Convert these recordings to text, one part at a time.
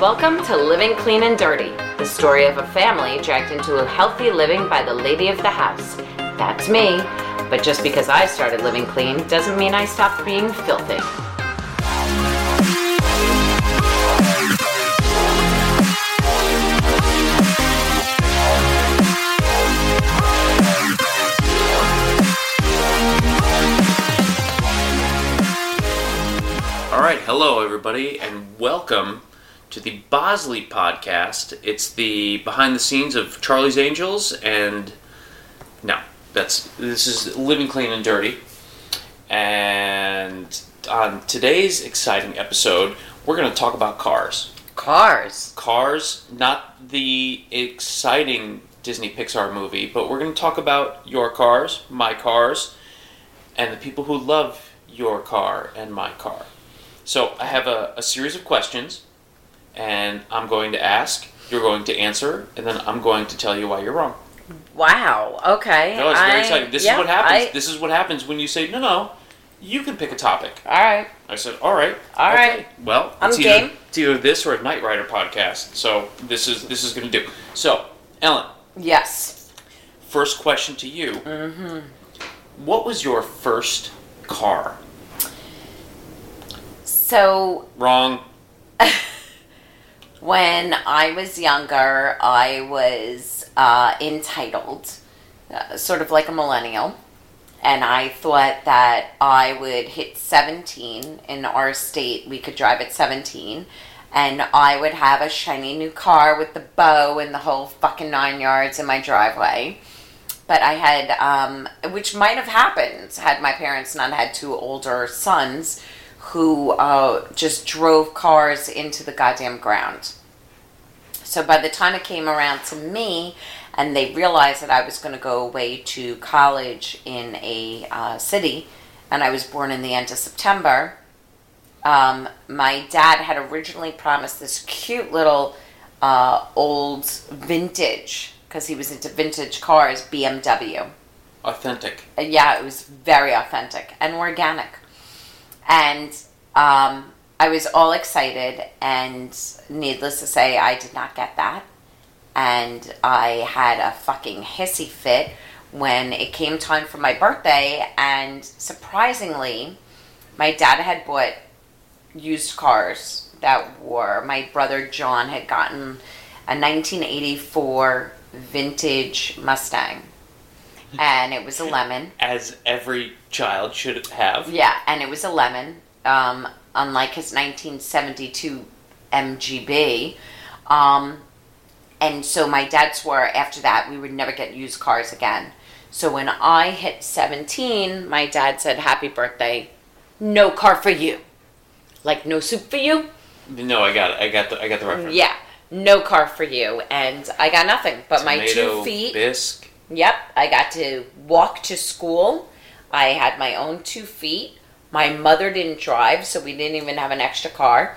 Welcome to Living Clean and Dirty, the story of a family dragged into a healthy living by the lady of the house. That's me. But just because I started living clean doesn't mean I stopped being filthy. All right, hello everybody, and welcome to the Bosley podcast. It's the behind the scenes of Charlie's Angels, and no, that's this is Living Clean and Dirty. And on today's exciting episode, we're going to talk about cars. Cars. Cars, not the exciting Disney Pixar movie, but we're going to talk about your cars, my cars, and the people who love your car and my car. So I have a, a series of questions, and I'm going to ask, you're going to answer, and then I'm going to tell you why you're wrong. Wow. Okay. No, it's very I- exciting. This yeah, is what happens. I- This is what happens when you say, no, no, you can pick a topic. all right. I said, all right. All okay. right. Well, I'm it's either, game. It's either this or a Knight Rider podcast. So this is this is going to do. So, Ellen, Yes. first question to you. Mm-hmm. What was your first car? So Wrong. when I was younger, I was uh, entitled, uh, sort of like a millennial. And I thought that I would hit 17 in our state. We could drive at 17. And I would have a shiny new car with the bow and the whole fucking nine yards in my driveway. But I had, um, which might have happened had my parents not had two older sons who uh, just drove cars into the goddamn ground. So by the time it came around to me, and they realized that I was going to go away to college in a uh, city, and I was born in the end of September, um, my dad had originally promised this cute little uh, old vintage, because he was into vintage cars, BMW. Authentic. Yeah, it was very authentic and organic. And um, I was all excited, and needless to say, I did not get that. And I had a fucking hissy fit when it came time for my birthday, and surprisingly, my dad had bought used cars that were my brother John had gotten a 1984 vintage Mustang, and it was a lemon. As every child should have. Yeah, and it was a lemon. Um, unlike his 1972 MGB. Um, and so my dad swore after that we would never get used cars again. So when I hit 17, my dad said, Happy birthday. No car for you. Like, no soup for you? No, I got it. I got the I got the reference. Yeah, no car for you. And I got nothing but my two feet. bisque. Yep, I got to walk to school. I had my own two feet. My mother didn't drive, so we didn't even have an extra car.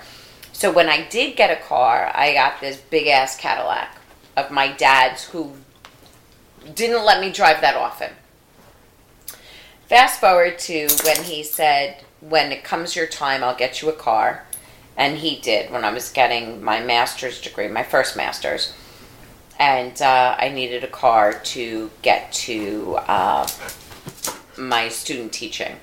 So when I did get a car, I got this big ass Cadillac of my dad's who didn't let me drive that often. Fast forward to when he said, When it comes your time, I'll get you a car. And he did when I was getting my master's degree, my first master's and uh, I needed a car to get to uh, my student teaching.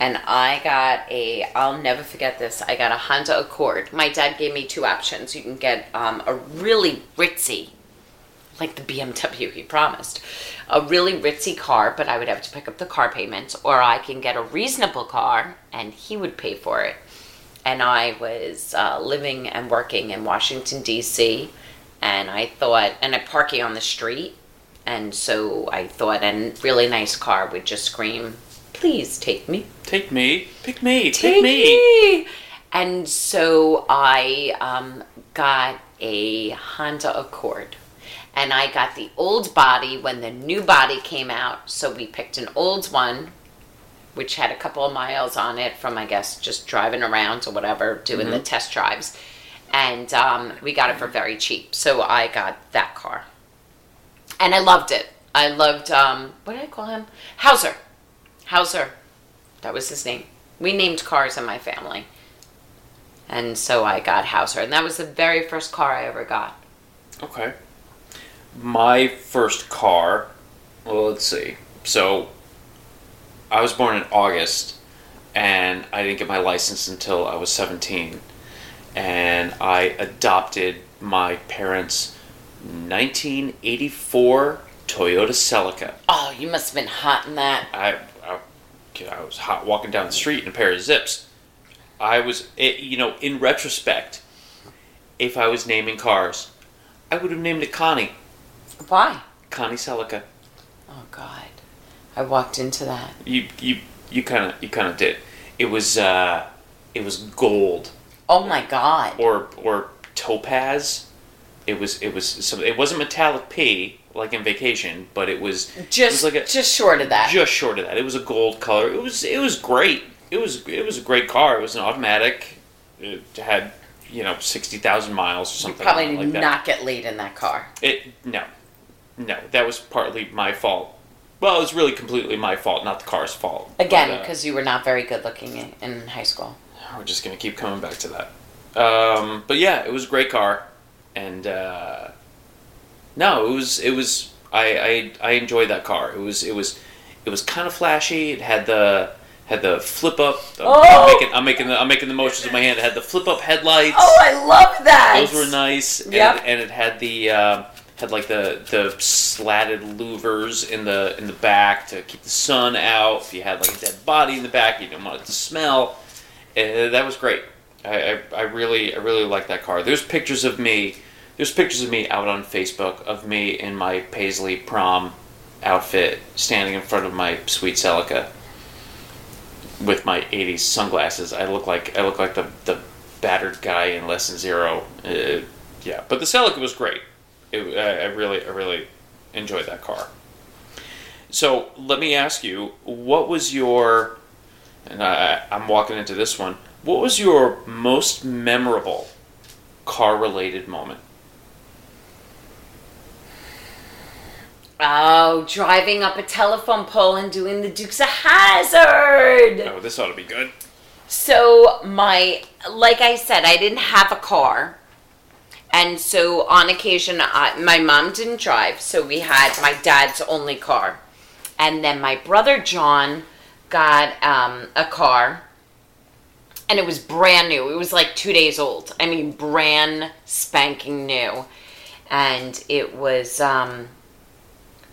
And I got a, I'll never forget this, I got a Honda Accord. My dad gave me two options. You can get um, a really ritzy, like the BMW he promised, a really ritzy car, but I would have to pick up the car payments, or I can get a reasonable car and he would pay for it. And I was uh, living and working in Washington, D.C and I thought, and a parking on the street, and so I thought a really nice car would just scream, "Please take me, Take me. Pick me. take Pick me. me!" And so I um, got a Honda Accord, and I got the old body when the new body came out. So we picked an old one, which had a couple of miles on it from I guess just driving around or whatever, doing the test drives and um, we got it for very cheap. So I got that car, and I loved it. I loved um, what did I call him? Hauser. Hauser, that was his name. We named cars in my family. and so I got Hauser, and that was the very first car I ever got. Okay. My first car, well, let's see. So, I was born in August, and I didn't get my license until I was 17. And I adopted my parents' 1984 Toyota Celica. Oh, you must have been hot in that. I, I, I was hot walking down the street in a pair of zips. I was, it, you know, in retrospect, if I was naming cars, I would have named it Connie. Why? Connie Celica. Oh God, I walked into that. You you you kind of you kind of did. It was uh, it was gold Oh my God. or or topaz. It was it was so It wasn't metallic P like in Vacation, but it was Just, it was like a, just short of that. just short of that. It was a gold color. It was it was great. It was it was a great car. It was an automatic. It had you know sixty thousand miles or you something probably like did that. not get laid in that car. It no, no. That was partly my fault. Well, it was really completely my fault, not the car's fault. Again, But, uh, because you were not very good looking in, in high school. We're just gonna keep coming back to that. Um, but yeah, it was a great car, and uh, no, it was it was I, I I enjoyed that car. It was it was it was kind of flashy. It had the had the flip up. I'm, Oh! I'm making I'm making the I'm making the motions with my hand. It had the flip up headlights. Oh, I love that. Those were nice. And, and it had the uh, had like the the slatted louvers in the in the back to keep the sun out. If you had like a dead body in the back, you didn't want it to smell. Uh, that was great. I, I, I really I really like that car. There's pictures of me. There's pictures of me out on Facebook of me in my Paisley prom outfit, standing in front of my sweet Celica with my '80s sunglasses. I look like I look like the the battered guy in Less Than Zero. Uh, yeah, but the Celica was great. It, I, I really I really enjoyed that car. So let me ask you, what was your? And I, I'm walking into this one. What was your most memorable car-related moment? Oh, driving up a telephone pole and doing the Dukes of Hazzard. Oh, this ought to be good. So my, like I said, I didn't have a car, and so on occasion, I, my mom didn't drive, so we had my dad's only car, and then my brother John got um, a car, and it was brand new. It was like two days old. I mean, brand spanking new, and it was. Um,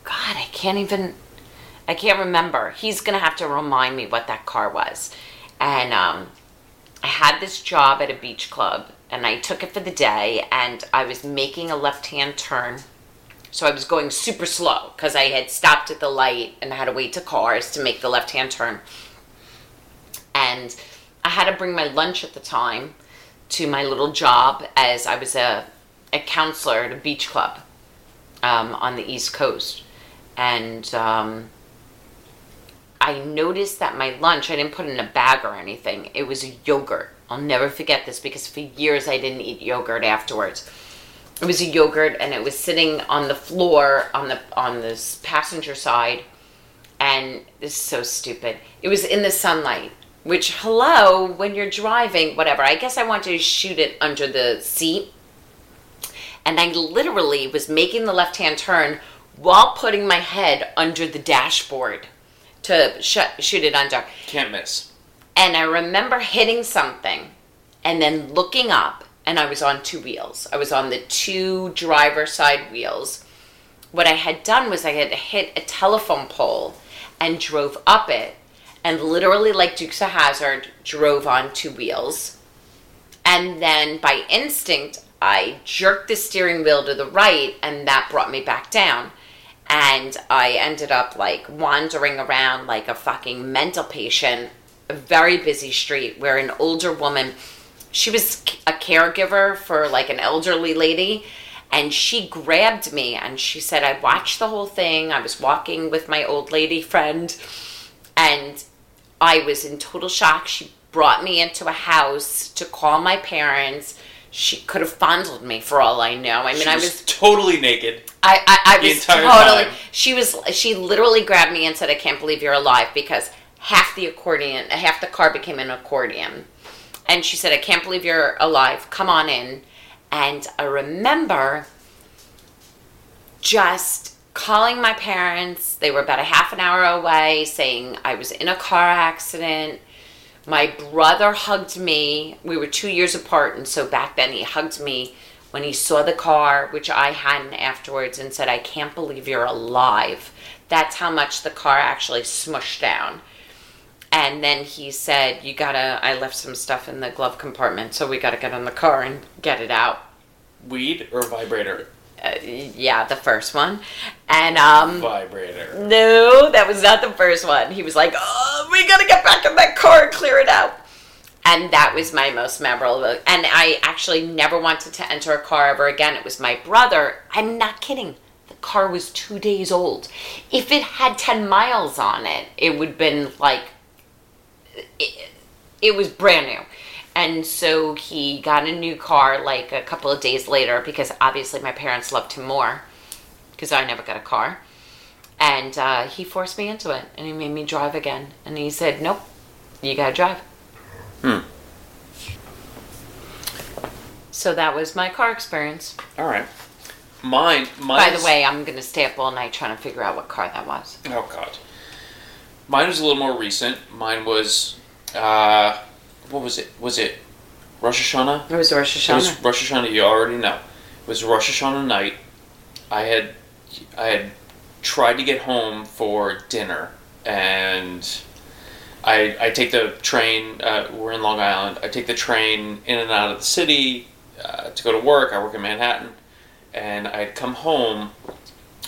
God, I can't even. I can't remember. He's gonna have to remind me what that car was. And um, I had this job at a beach club, and I took it for the day, and I was making a left-hand turn. So I was going super slow because I had stopped at the light and I had to wait to cars to make the left-hand turn. And I had to bring my lunch at the time to my little job as I was a, a counselor at a beach club um, on the East Coast. And um, I noticed that my lunch, I didn't put in a bag or anything. It was a yogurt. I'll never forget this because for years I didn't eat yogurt afterwards. It was a yogurt and it was sitting on the floor on the on this passenger side and this is so stupid. It was in the sunlight, which hello, when you're driving, whatever. I guess I wanted to shoot it under the seat. And I literally was making the left-hand turn while putting my head under the dashboard to sh- shoot it under. Can't miss. And I remember hitting something and then looking up, and I was on two wheels. I was on the two driver side wheels. What I had done was I had hit a telephone pole and drove up it, and literally, like Dukes of Hazzard, drove on two wheels. And then by instinct, I jerked the steering wheel to the right, and that brought me back down. And I ended up like wandering around like a fucking mental patient, a very busy street where an older woman, she was a caregiver for like an elderly lady, and she grabbed me and she said, I watched the whole thing. I was walking with my old lady friend, and I was in total shock. She brought me into a house to call my parents. She could have fondled me for all I know. I mean, She I was was totally naked. I, I, I was totally. time. She was. She literally grabbed me and said, "I can't believe you're alive," because half the accordion, half the car became an accordion, and she said, I can't believe you're alive. Come on in. And I remember just calling my parents. They were about a half an hour away, saying I was in a car accident. My brother hugged me. We were two years apart, and so back then he hugged me when he saw the car, which I hadn't afterwards, and said, I can't believe you're alive. That's how much the car actually smushed down. And then he said, You gotta, I left some stuff in the glove compartment, so we gotta get in the car and get it out. Weed or vibrator? Uh, yeah, the first one. And, um, Vibrator. no, that was not the first one. He was like, Oh, we gotta get back in that car and clear it out. And that was my most memorable. And I actually never wanted to enter a car ever again. It was my brother. I'm not kidding. The car was two days old. If it had 10 miles on it, it would have been like, it, it was brand new. And so he got a new car like a couple of days later because obviously my parents loved him more because I never got a car. And uh, he forced me into it and he made me drive again. And he said, Nope, you gotta drive. Hmm. So that was my car experience. All right. Mine. By the way, I'm gonna stay up all night trying to figure out what car that was. Oh God. Mine was a little more recent. Mine was, uh, what was it? Was it Rosh Hashanah? It was Rosh It was Hashanah. Rosh Hashanah. You already know. It was Rosh Hashanah night. I had, I had tried to get home for dinner, and I I take the train. Uh, we're in Long Island. I take the train in and out of the city uh, to go to work. I work in Manhattan, and I had come home,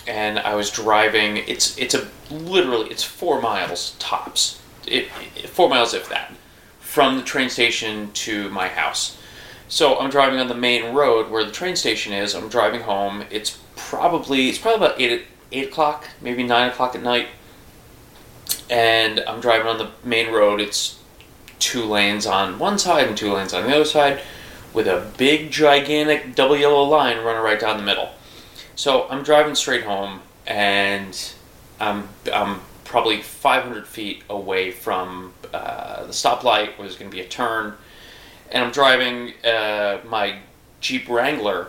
and I was driving. It's it's a literally it's four miles tops. It, it four miles if that from the train station to my house. So I'm driving on the main road where the train station is. I'm driving home. It's probably it's probably about eight eight o'clock, maybe nine o'clock at night. And I'm driving on the main road. It's two lanes on one side and two lanes on the other side, with a big gigantic double yellow line running right down the middle. So I'm driving straight home, and I'm I'm probably 500 feet away from uh, the stoplight where there's going to be a turn. And I'm driving uh, my Jeep Wrangler,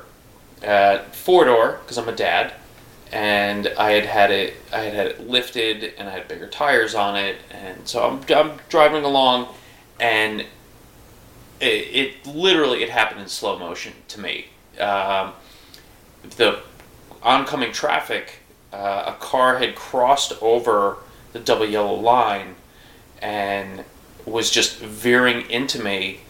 uh, four door because I'm a dad, and I had had it I had had it lifted and I had bigger tires on it, and so I'm I'm driving along, and it, it literally it happened in slow motion to me. Um, the oncoming traffic, uh, a car had crossed over the double yellow line, and was just veering into me.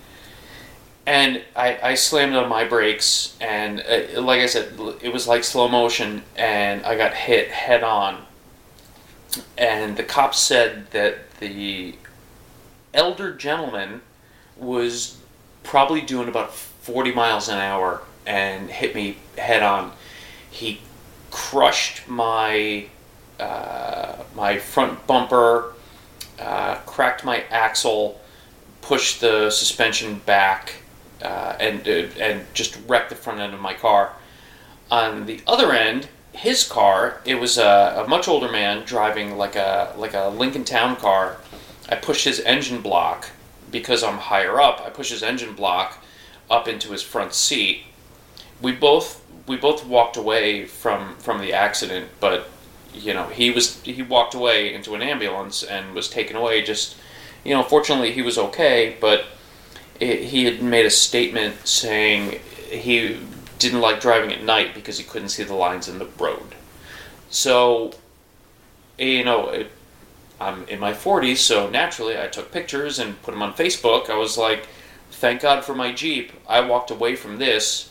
And I, I slammed on my brakes and uh, like i said it was like slow motion and i got hit head on. And the cops said that the elder gentleman was probably doing about 40 miles an hour and hit me head on. He crushed my uh, my front bumper uh, cracked my axle pushed the suspension back uh, and uh, and just wrecked the front end of my car. On the other end, his car, it was a, a much older man driving like a like a Lincoln Town car. I pushed his engine block because I'm higher up. I pushed his engine block up into his front seat. We both we both walked away from from the accident, but you know he was he walked away into an ambulance and was taken away. Just you know, fortunately he was okay, but it, he had made a statement saying he didn't like driving at night because he couldn't see the lines in the road. So, you know, it, I'm in my 40s, so naturally I took pictures and put them on Facebook. I was like, thank God for my Jeep. I walked away from this.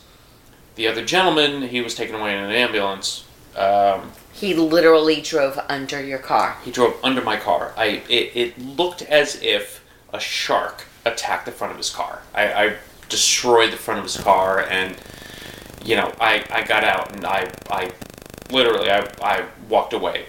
The other gentleman, he was taken away in an ambulance. Um, He literally drove under your car. he drove under my car. I it, it looked as if a shark attacked the front of his car. I, I destroyed the front of his car, and you know, I, I got out and I I literally I, I walked away.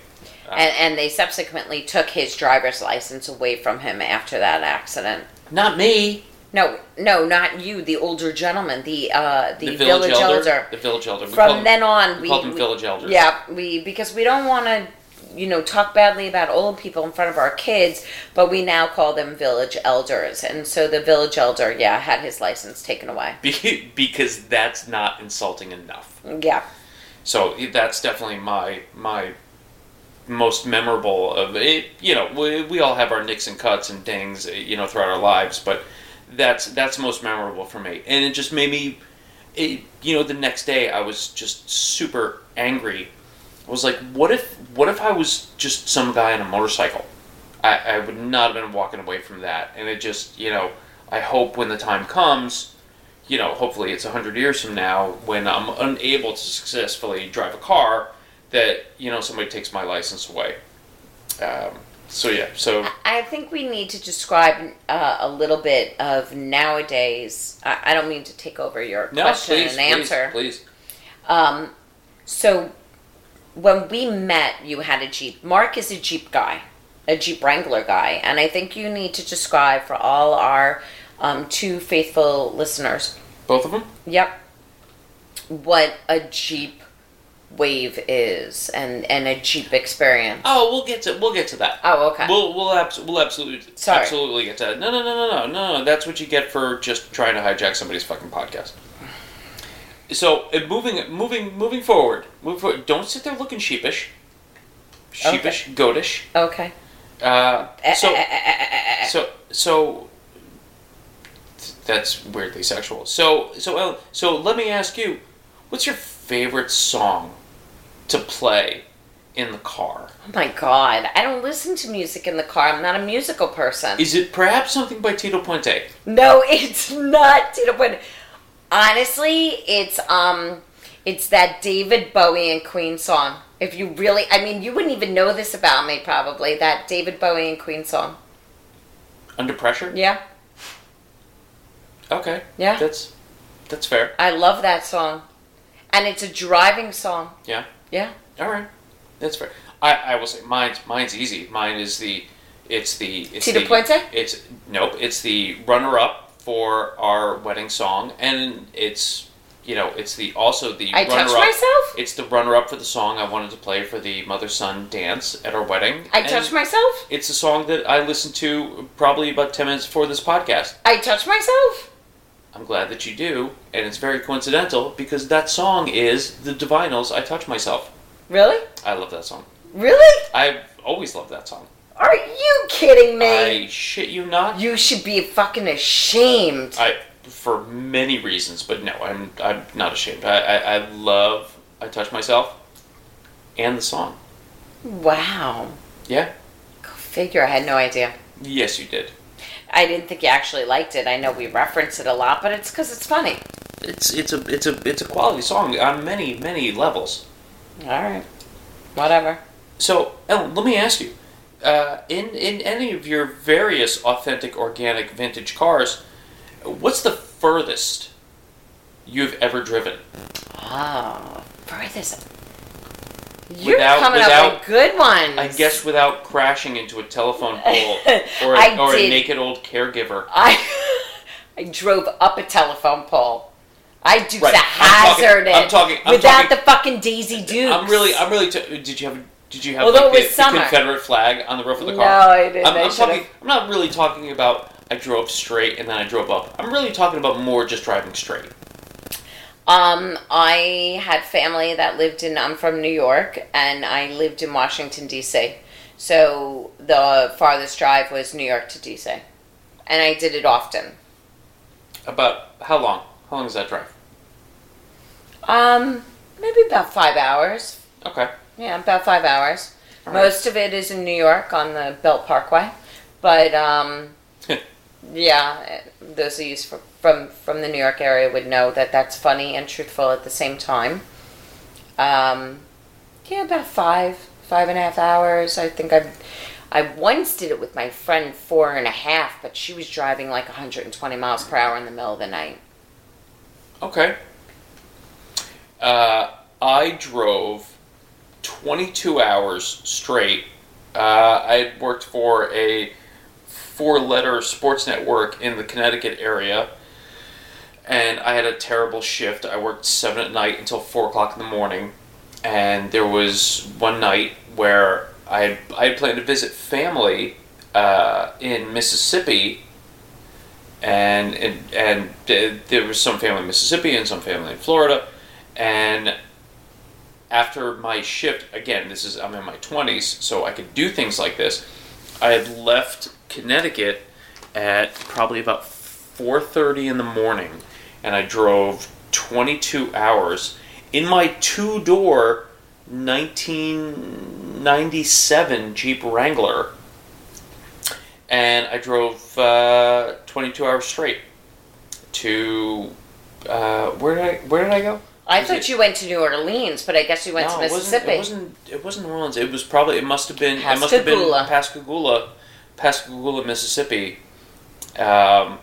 And, and they subsequently took his driver's license away from him after that accident. Not me. No, no, not you. The older gentleman, the uh, the, The, village, village, elder. elder. The village elder. We From then on, we we, called them we- village elders. Yeah, we because we don't want to you know, talk badly about old people in front of our kids, but we now call them village elders. And so the village elder, yeah, had his license taken away. Be- because that's not insulting enough. Yeah. So that's definitely my my most memorable of it. You know, we, we all have our nicks and cuts and dings, you know, throughout our lives, but that's that's most memorable for me, and it just made me. It, you know, the next day I was just super angry. I was like, "What if? What if I was just some guy on a motorcycle? I, I would not have been walking away from that." And it just, you know, I hope when the time comes, you know, hopefully it's hundred years from now, when I'm unable to successfully drive a car, that you know somebody takes my license away. Um, so yeah, so I think we need to describe uh, a little bit of nowadays. I, I don't mean to take over your no, question please, and answer. please, please. Um, so when we met, you had a Jeep. Mark is a Jeep guy, a Jeep Wrangler guy, and I think you need to describe for all our um, two faithful listeners. Both of them. Yep. What a Jeep wave is and and a Jeep experience. Oh, we'll get to we'll get to that. Oh, okay. We'll we'll, abs- we'll absolutely Sorry. absolutely get to that. No, no, no, no, no, no, no. That's what you get for just trying to hijack somebody's fucking podcast. So uh, moving moving moving forward, move forward. Don't sit there looking sheepish, sheepish, goatish. okay. Uh, so Eh, so so that's weirdly sexual. So so so let me ask you, what's your favorite song to play in the car? Oh my god, I don't listen to music in the car. I'm not a musical person. Is it perhaps something by Tito Puente? No, it's not Tito Puente. Honestly, it's um it's that David Bowie and Queen song. If you really I mean you wouldn't even know this about me probably, that David Bowie and Queen song. Under Pressure? Yeah. Okay. Yeah. That's that's fair. I love that song. And it's a driving song. Yeah. Yeah. All right. That's fair. I, I will say mine's mine's easy. Mine is the it's the it's Tito the, Puente? It's nope. It's the runner up for our wedding song, and it's you know it's the also the I runner touch up. myself? It's the runner up for the song I wanted to play for the mother son dance at our wedding. I and touch myself? It's a song that I listened to probably about ten minutes before this podcast. I touch myself? I'm glad that you do, and it's very coincidental because that song is the Divinyls. I touch myself. Really? I love that song. Really? I've always loved that song. Are you kidding me? I shit you not. You should be fucking ashamed. I for many reasons, but no, I'm I'm not ashamed. I I, I love I touch myself, and the song. Wow. Yeah. Go figure. I had no idea. Yes, you did. I didn't think you actually liked it. I know we reference it a lot, but it's because it's funny. It's it's a it's a it's a quality song on many many levels. All right. Whatever. So, Ellen, let me ask you: uh, in in any of your various authentic, organic, vintage cars, what's the furthest you've ever driven? Oh, furthest. You're Without- coming up without- with good ones. I guess without crashing into a telephone pole or a, or a naked old caregiver. I I drove up a telephone pole. I do Right. the I'm talking- hazard I'm talking- I'm without talking- the fucking Daisy Dukes. I'm really, I'm really. T- did you have? Did you have Although like, it was the, the summer. Confederate flag on the roof of the car? No. I didn't. I'm, I I'm talking. I'm not really talking about. I drove straight and then I drove up. I'm really talking about more just driving straight. Um, I had family that lived in. I'm from New York, and I lived in Washington D.C. So the farthest drive was New York to D.C. And I did it often. About how long? How long is that drive? Um, maybe about five hours. Okay. Yeah, about five hours. Right. Most of it is in New York on the Belt Parkway, but um, yeah, those of you fr- from from the New York area would know that that's funny and truthful at the same time. Um, yeah, about five five and a half hours. I think I've I once did it with my friend four and a half, but she was driving like 120 miles per hour in the middle of the night. Okay. Uh, I drove 22 hours straight. Uh, I had worked for a four-letter sports network in the Connecticut area, and I had a terrible shift. I worked seven at night until four o'clock in the morning, and there was one night where I had, I had planned to visit family uh, in Mississippi, and and and there was some family in Mississippi and some family in Florida, and after my shift again, this is I'm in my twenties, so I could do things like this. I had left Connecticut at probably about four thirty in the morning, and I drove twenty two hours in my two door 1997 Jeep Wrangler, and I drove uh, 22 hours straight to uh, where did I where did I go? I Was thought it- you went to New Orleans, but I guess you went no, to it wasn't- Mississippi. It wasn't. It wasn't New Orleans. It was probably. It must have been. It must have been Pascagoula. Pascagoula, Mississippi. Um,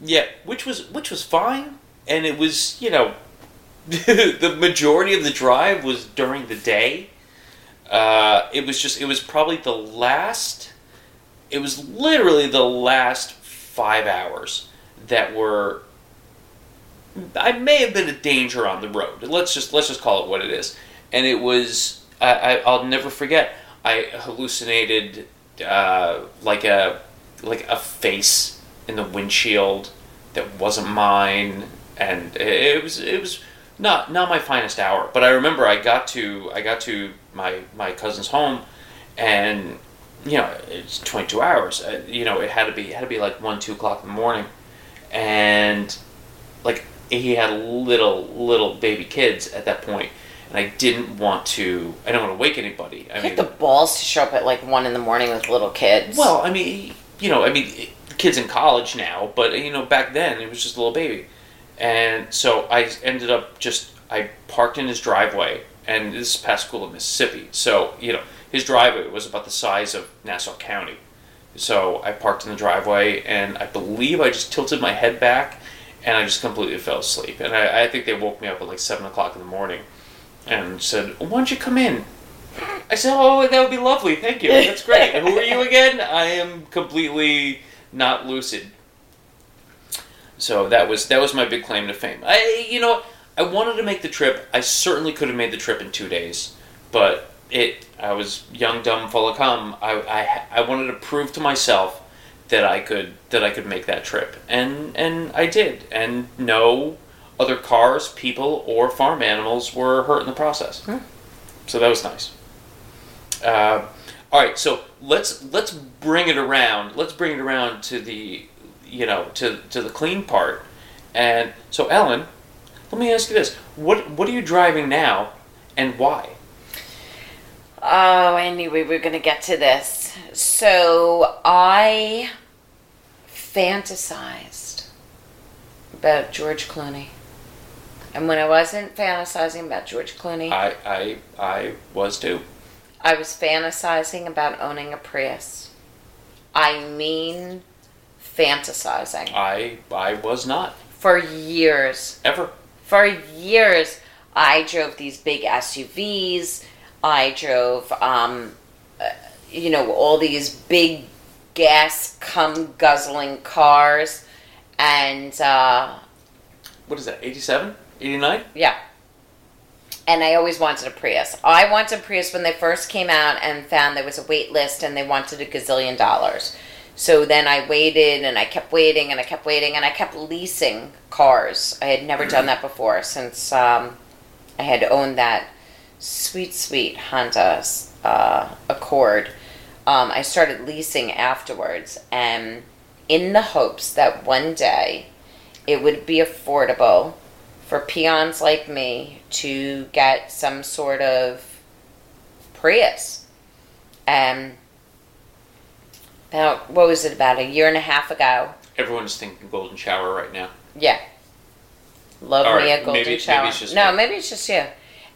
yeah, which was which was fine, and it was you know, the majority of the drive was during the day. Uh, it was just. It was probably the last. It was literally the last five hours that were I may have been a danger on the road. Let's just let's just call it what it is. And it was I, I I'll never forget. I hallucinated uh, like a like a face in the windshield that wasn't mine, and it, was it was not not my finest hour. But I remember I got to I got to my my cousin's home, and you know it's twenty two hours. Uh, you know it had to be it had to be like one two o'clock in the morning, and like he had little little baby kids at that point and i didn't want to i don't want to wake anybody. I You mean the balls to show up at like one in the morning with little kids. well i mean you know i mean kids in college now but you know back then it was just a little baby. And so i ended up just i parked in his driveway and this is pascagoula mississippi. So you know his driveway was about the size of nassau county. So i parked in the driveway and i believe i just tilted my head back and I just completely fell asleep. And I, I think they woke me up at like seven o'clock in the morning and said, "Why don't you come in?" I said, "Oh, that would be lovely. Thank you. That's great. And who are you again?" I am completely not lucid. So that was that was my big claim to fame. I, you know, I wanted to make the trip. I certainly could have made the trip in two days, but it. I was young, dumb, full of cum. I, I, I wanted to prove to myself that I could that I could make that trip, and and I did, and no other cars, people, or farm animals were hurt in the process. Hmm. So that was nice. Uh, all right, so let's let's bring it around. Let's bring it around to the you know to to the clean part. And so, Ellen, let me ask you this: what what are you driving now, and why? Oh, I knew we were going to get to this. So I fantasized about George Clooney. And when I wasn't fantasizing about George Clooney, I I I was too. I was fantasizing about owning a Prius. I mean, fantasizing. I I was not For years. ever. For years, I drove these big SUVs. I drove, um, uh, you know, all these big gas cum guzzling cars. And, uh, What is that? 87? 89? yeah. And I always wanted a Prius. I wanted a Prius when they first came out and found there was a wait list and they wanted a gazillion dollars. So then I waited and I kept waiting and I kept waiting and I kept leasing cars. I had never done that before since um, I had owned that sweet, sweet Honda uh, Accord. Um, I started leasing afterwards and in the hopes that one day it would be affordable for peons like me to get some sort of Prius. And about, what was it, about a year and a half ago? Everyone's thinking golden shower right now. Yeah. Love All me a golden maybe- maybe shower. it's just no, me. maybe it's just you.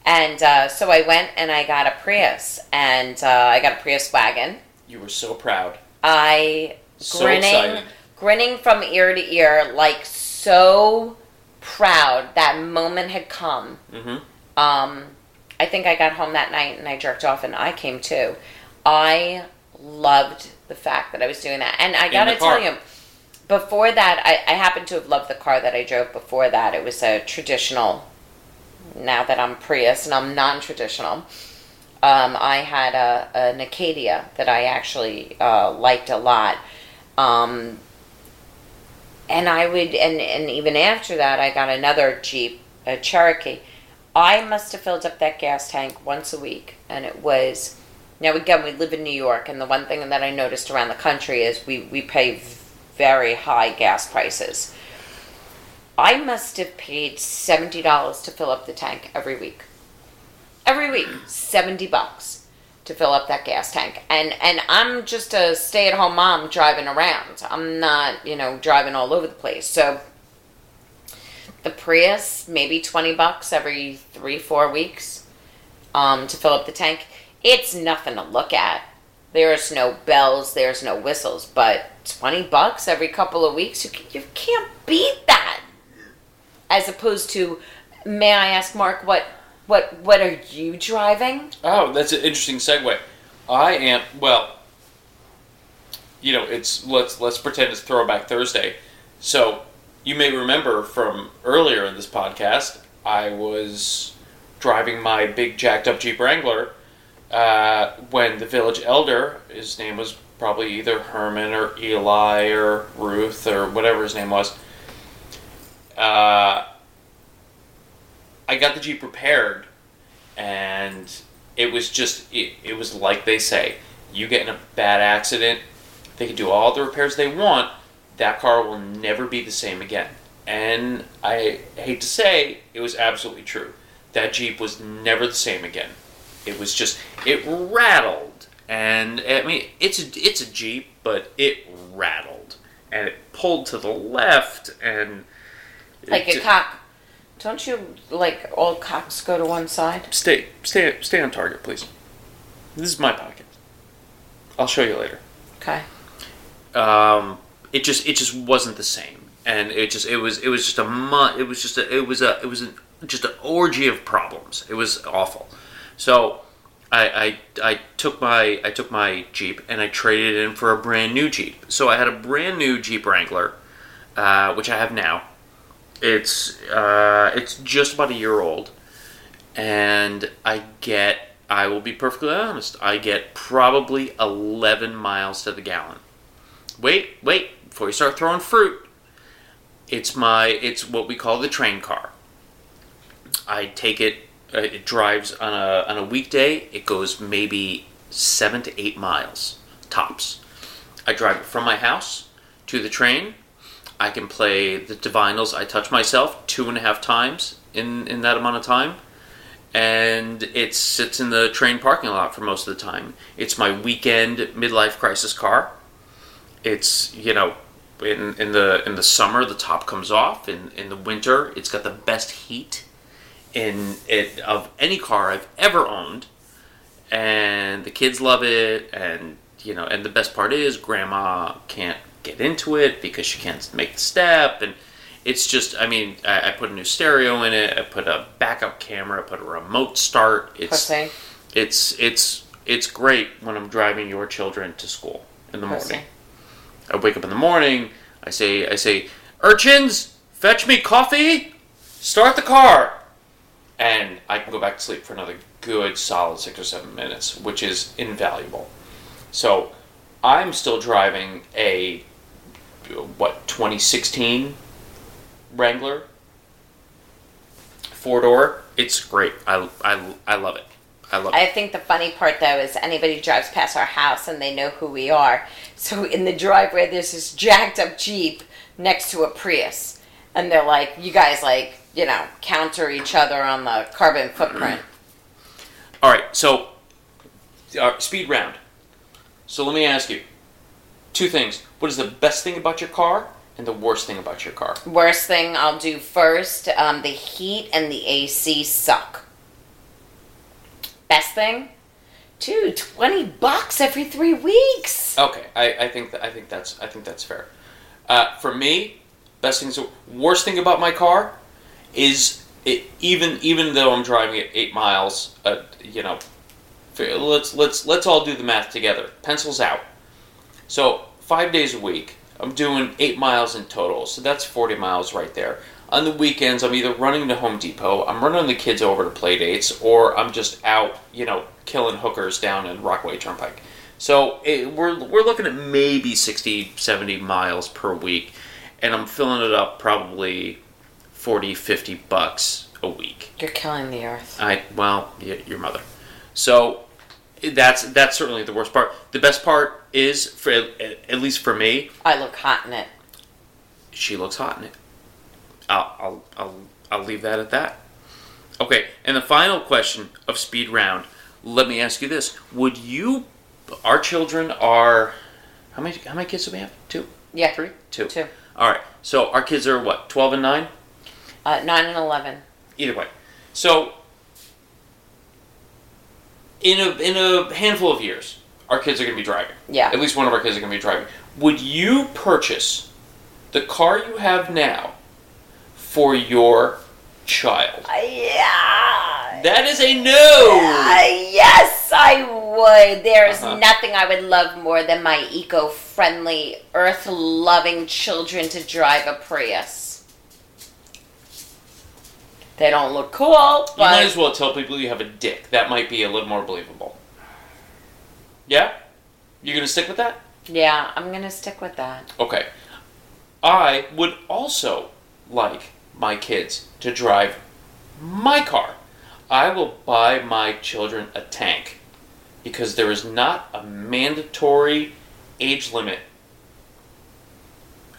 And uh, so I went and I got a Prius, and uh, I got a Prius wagon. You were so proud. I So grinning, excited. grinning from ear to ear, like so proud that moment had come. Mm-hmm. Um, I think I got home that night and I jerked off, and I came too. I loved the fact that I was doing that, and I gotta tell you, before that, I, I happened to have loved the car that I drove before that. It was a traditional. Now that I'm Prius and I'm non-traditional, um, I had a, an Acadia that I actually uh, liked a lot. Um, and I would, and, and even after that, I got another Jeep, a Cherokee. I must have filled up that gas tank once a week, and it was. Now again, we live in New York, and the one thing that I noticed around the country is we we pay very high gas prices. I must have paid seventy dollars to fill up the tank every week. Every week, seventy bucks to fill up that gas tank. And and I'm just a stay at home mom driving around. I'm not, you know, driving all over the place. So the Prius, maybe twenty bucks every three, four weeks, um, to fill up the tank. It's nothing to look at. There's no bells, there's no whistles, but twenty bucks every couple of weeks, you you can't beat that. As opposed to, may I ask, Mark, what what what are you driving? Oh, that's an interesting segue. I am well. You know, it's let's let's pretend it's Throwback Thursday. So you may remember from earlier in this podcast, I was driving my big jacked up Jeep Wrangler uh, when the village elder, his name was probably either Herman or Eli or Ruth or whatever his name was. Uh, I got the Jeep repaired, and it was just it, it was like they say, you get in a bad accident, they can do all the repairs they want, that car will never be the same again. And I hate to say, it was absolutely true. That Jeep was never the same again. It was just it rattled, and I mean it's a it's a Jeep, but it rattled, and it pulled to the left, and Like it a cock. Don't you like all cocks go to one side? Stay, stay, stay on target, please. This is my pocket. I'll show you later. Okay. Um, it just, it just wasn't the same, and it just, it was, it was just a mu- It was just a, it was a, it was a, just an orgy of problems. It was awful. So, I, I, I took my, I took my Jeep and I traded it in for a brand new Jeep. So I had a brand new Jeep Wrangler, uh, which I have now. It's, uh, it's just about a year old and I get I will be perfectly honest, I get probably 11 miles to the gallon. Wait, wait, before you start throwing fruit. It's my it's what we call the train car. I take it uh, it drives on a on a weekday, it goes maybe 7 to 8 miles tops. I drive it from my house to the train. I can play the Divinyls I touch myself two and a half times in, in that amount of time and it sits in the train parking lot for most of the time. It's my weekend midlife crisis car. It's you know, in in the in the summer the top comes off. In in the winter it's got the best heat in it of any car I've ever owned, and the kids love it. And you know, and the best part is grandma can't get into it because she can't make the step and it's just i mean I, I put a new stereo in it i put a backup camera i put a remote start. It's it's it's it's great when i'm driving your children to school in the morning. I wake up in the morning i say i say urchins fetch me coffee? Start the car. And i can go back to sleep for another good solid six or seven minutes which is invaluable. So i'm still driving a what 2016 Wrangler, four door. It's great. I, I, I love it. I love it. I think the funny part though is anybody drives past our house and they know who we are. So in the driveway, there's this jacked up Jeep next to a Prius, and they're like, "You guys like, you know, counter each other on the carbon footprint." All right, so uh, speed round. So let me ask you two things. What is the best thing about your car and the worst thing about your car? Worst thing I'll do first: um, the heat and the AC suck. Best thing, dude, twenty bucks every three weeks. Okay, I, I think that, I think that's I think that's fair. Uh, for me, best thing, so worst thing about my car is it, even even though I'm driving at eight miles, uh, you know, let's let's let's all do the math together. Pencils out. So five days a week, I'm doing eight miles in total. So that's forty miles right there. on the weekends, I'm either running to Home Depot, I'm running the kids over to play dates, or I'm just out, you know, killing hookers down in Rockaway Turnpike. So it, we're, we're looking at maybe 60, 70 miles per week, and I'm filling it up probably 40, 50 bucks a week. You're killing the earth. I well, your mother. So that's that's certainly the worst part. The best part is for at least for me, I look hot in it. she looks hot in it. I'll I'll I'll, I'll leave that at that. Okay, and the final question of speed round. Let me ask you this: Would you? Our children are how many? How many kids do we have? Two, Yeah. three, two. Two. All right. So our kids are what? Twelve and nine. Uh, nine and eleven. Either way. So in a in a handful of years, our kids are going to be driving. Yeah. At least one of our kids are going to be driving. Would you purchase the car you have now for your child? Uh, yeah. That is a no. Uh, yes, I would. There is Uh-huh. nothing I would love more than my eco friendly, earth loving children to drive a Prius. They don't look cool, You might as well tell people you have a dick. That might be a little more believable. Yeah? You're going to stick with that? yeah, I'm gonna stick with that. Okay. I would also like my kids to drive my car. I will buy my children a tank because there is not a mandatory age limit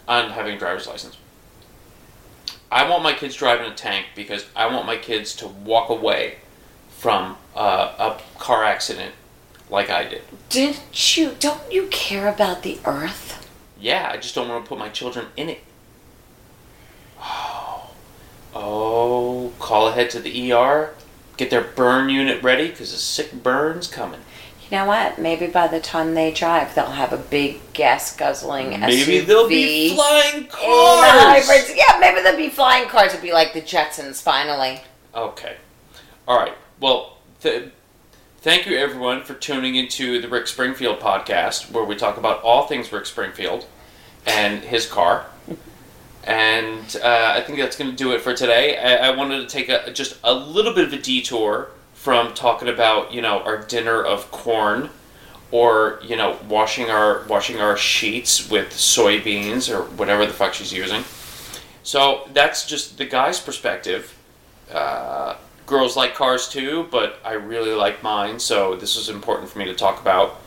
on having a driver's license. I want my kids driving a tank because I want my kids to walk away from uh, a car accident like I did. Didn't you? Don't you care about the earth? Yeah, I just don't want to put my children in it. Oh, oh, call ahead to the ER. Get their burn unit ready because a sick burn's coming. You know what? Maybe by the time they drive, they'll have a big gas guzzling SUV. Maybe they'll be flying cars. Yeah, maybe they'll be flying cars. It'll be like the Jetsons finally. Okay. All right. Well, th- thank you everyone for tuning into the Rick Springfield podcast, where we talk about all things Rick Springfield and his car. And uh, I think that's going to do it for today. I, I wanted to take a, just a little bit of a detour from talking about you know our dinner of corn, or you know washing our washing our sheets with soybeans or whatever the fuck she's using. So that's just the guy's perspective. Uh, girls like cars too, but I really like mine, so this is important for me to talk about.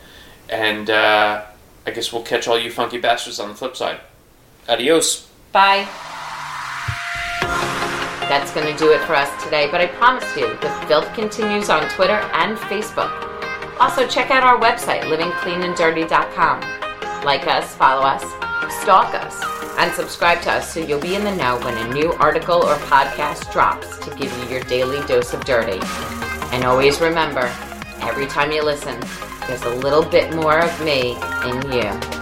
And uh, I guess we'll catch all you funky bastards on the flip side. Adios. Bye. That's going to do it for us today, but I promise you, the filth continues on Twitter and Facebook. Also, check out our website, livingcleananddirty.com. Like us, follow us, stalk us, and subscribe to us so you'll be in the know when a new article or podcast drops to give you your daily dose of dirty. And always remember, every time you listen, there's a little bit more of me in you.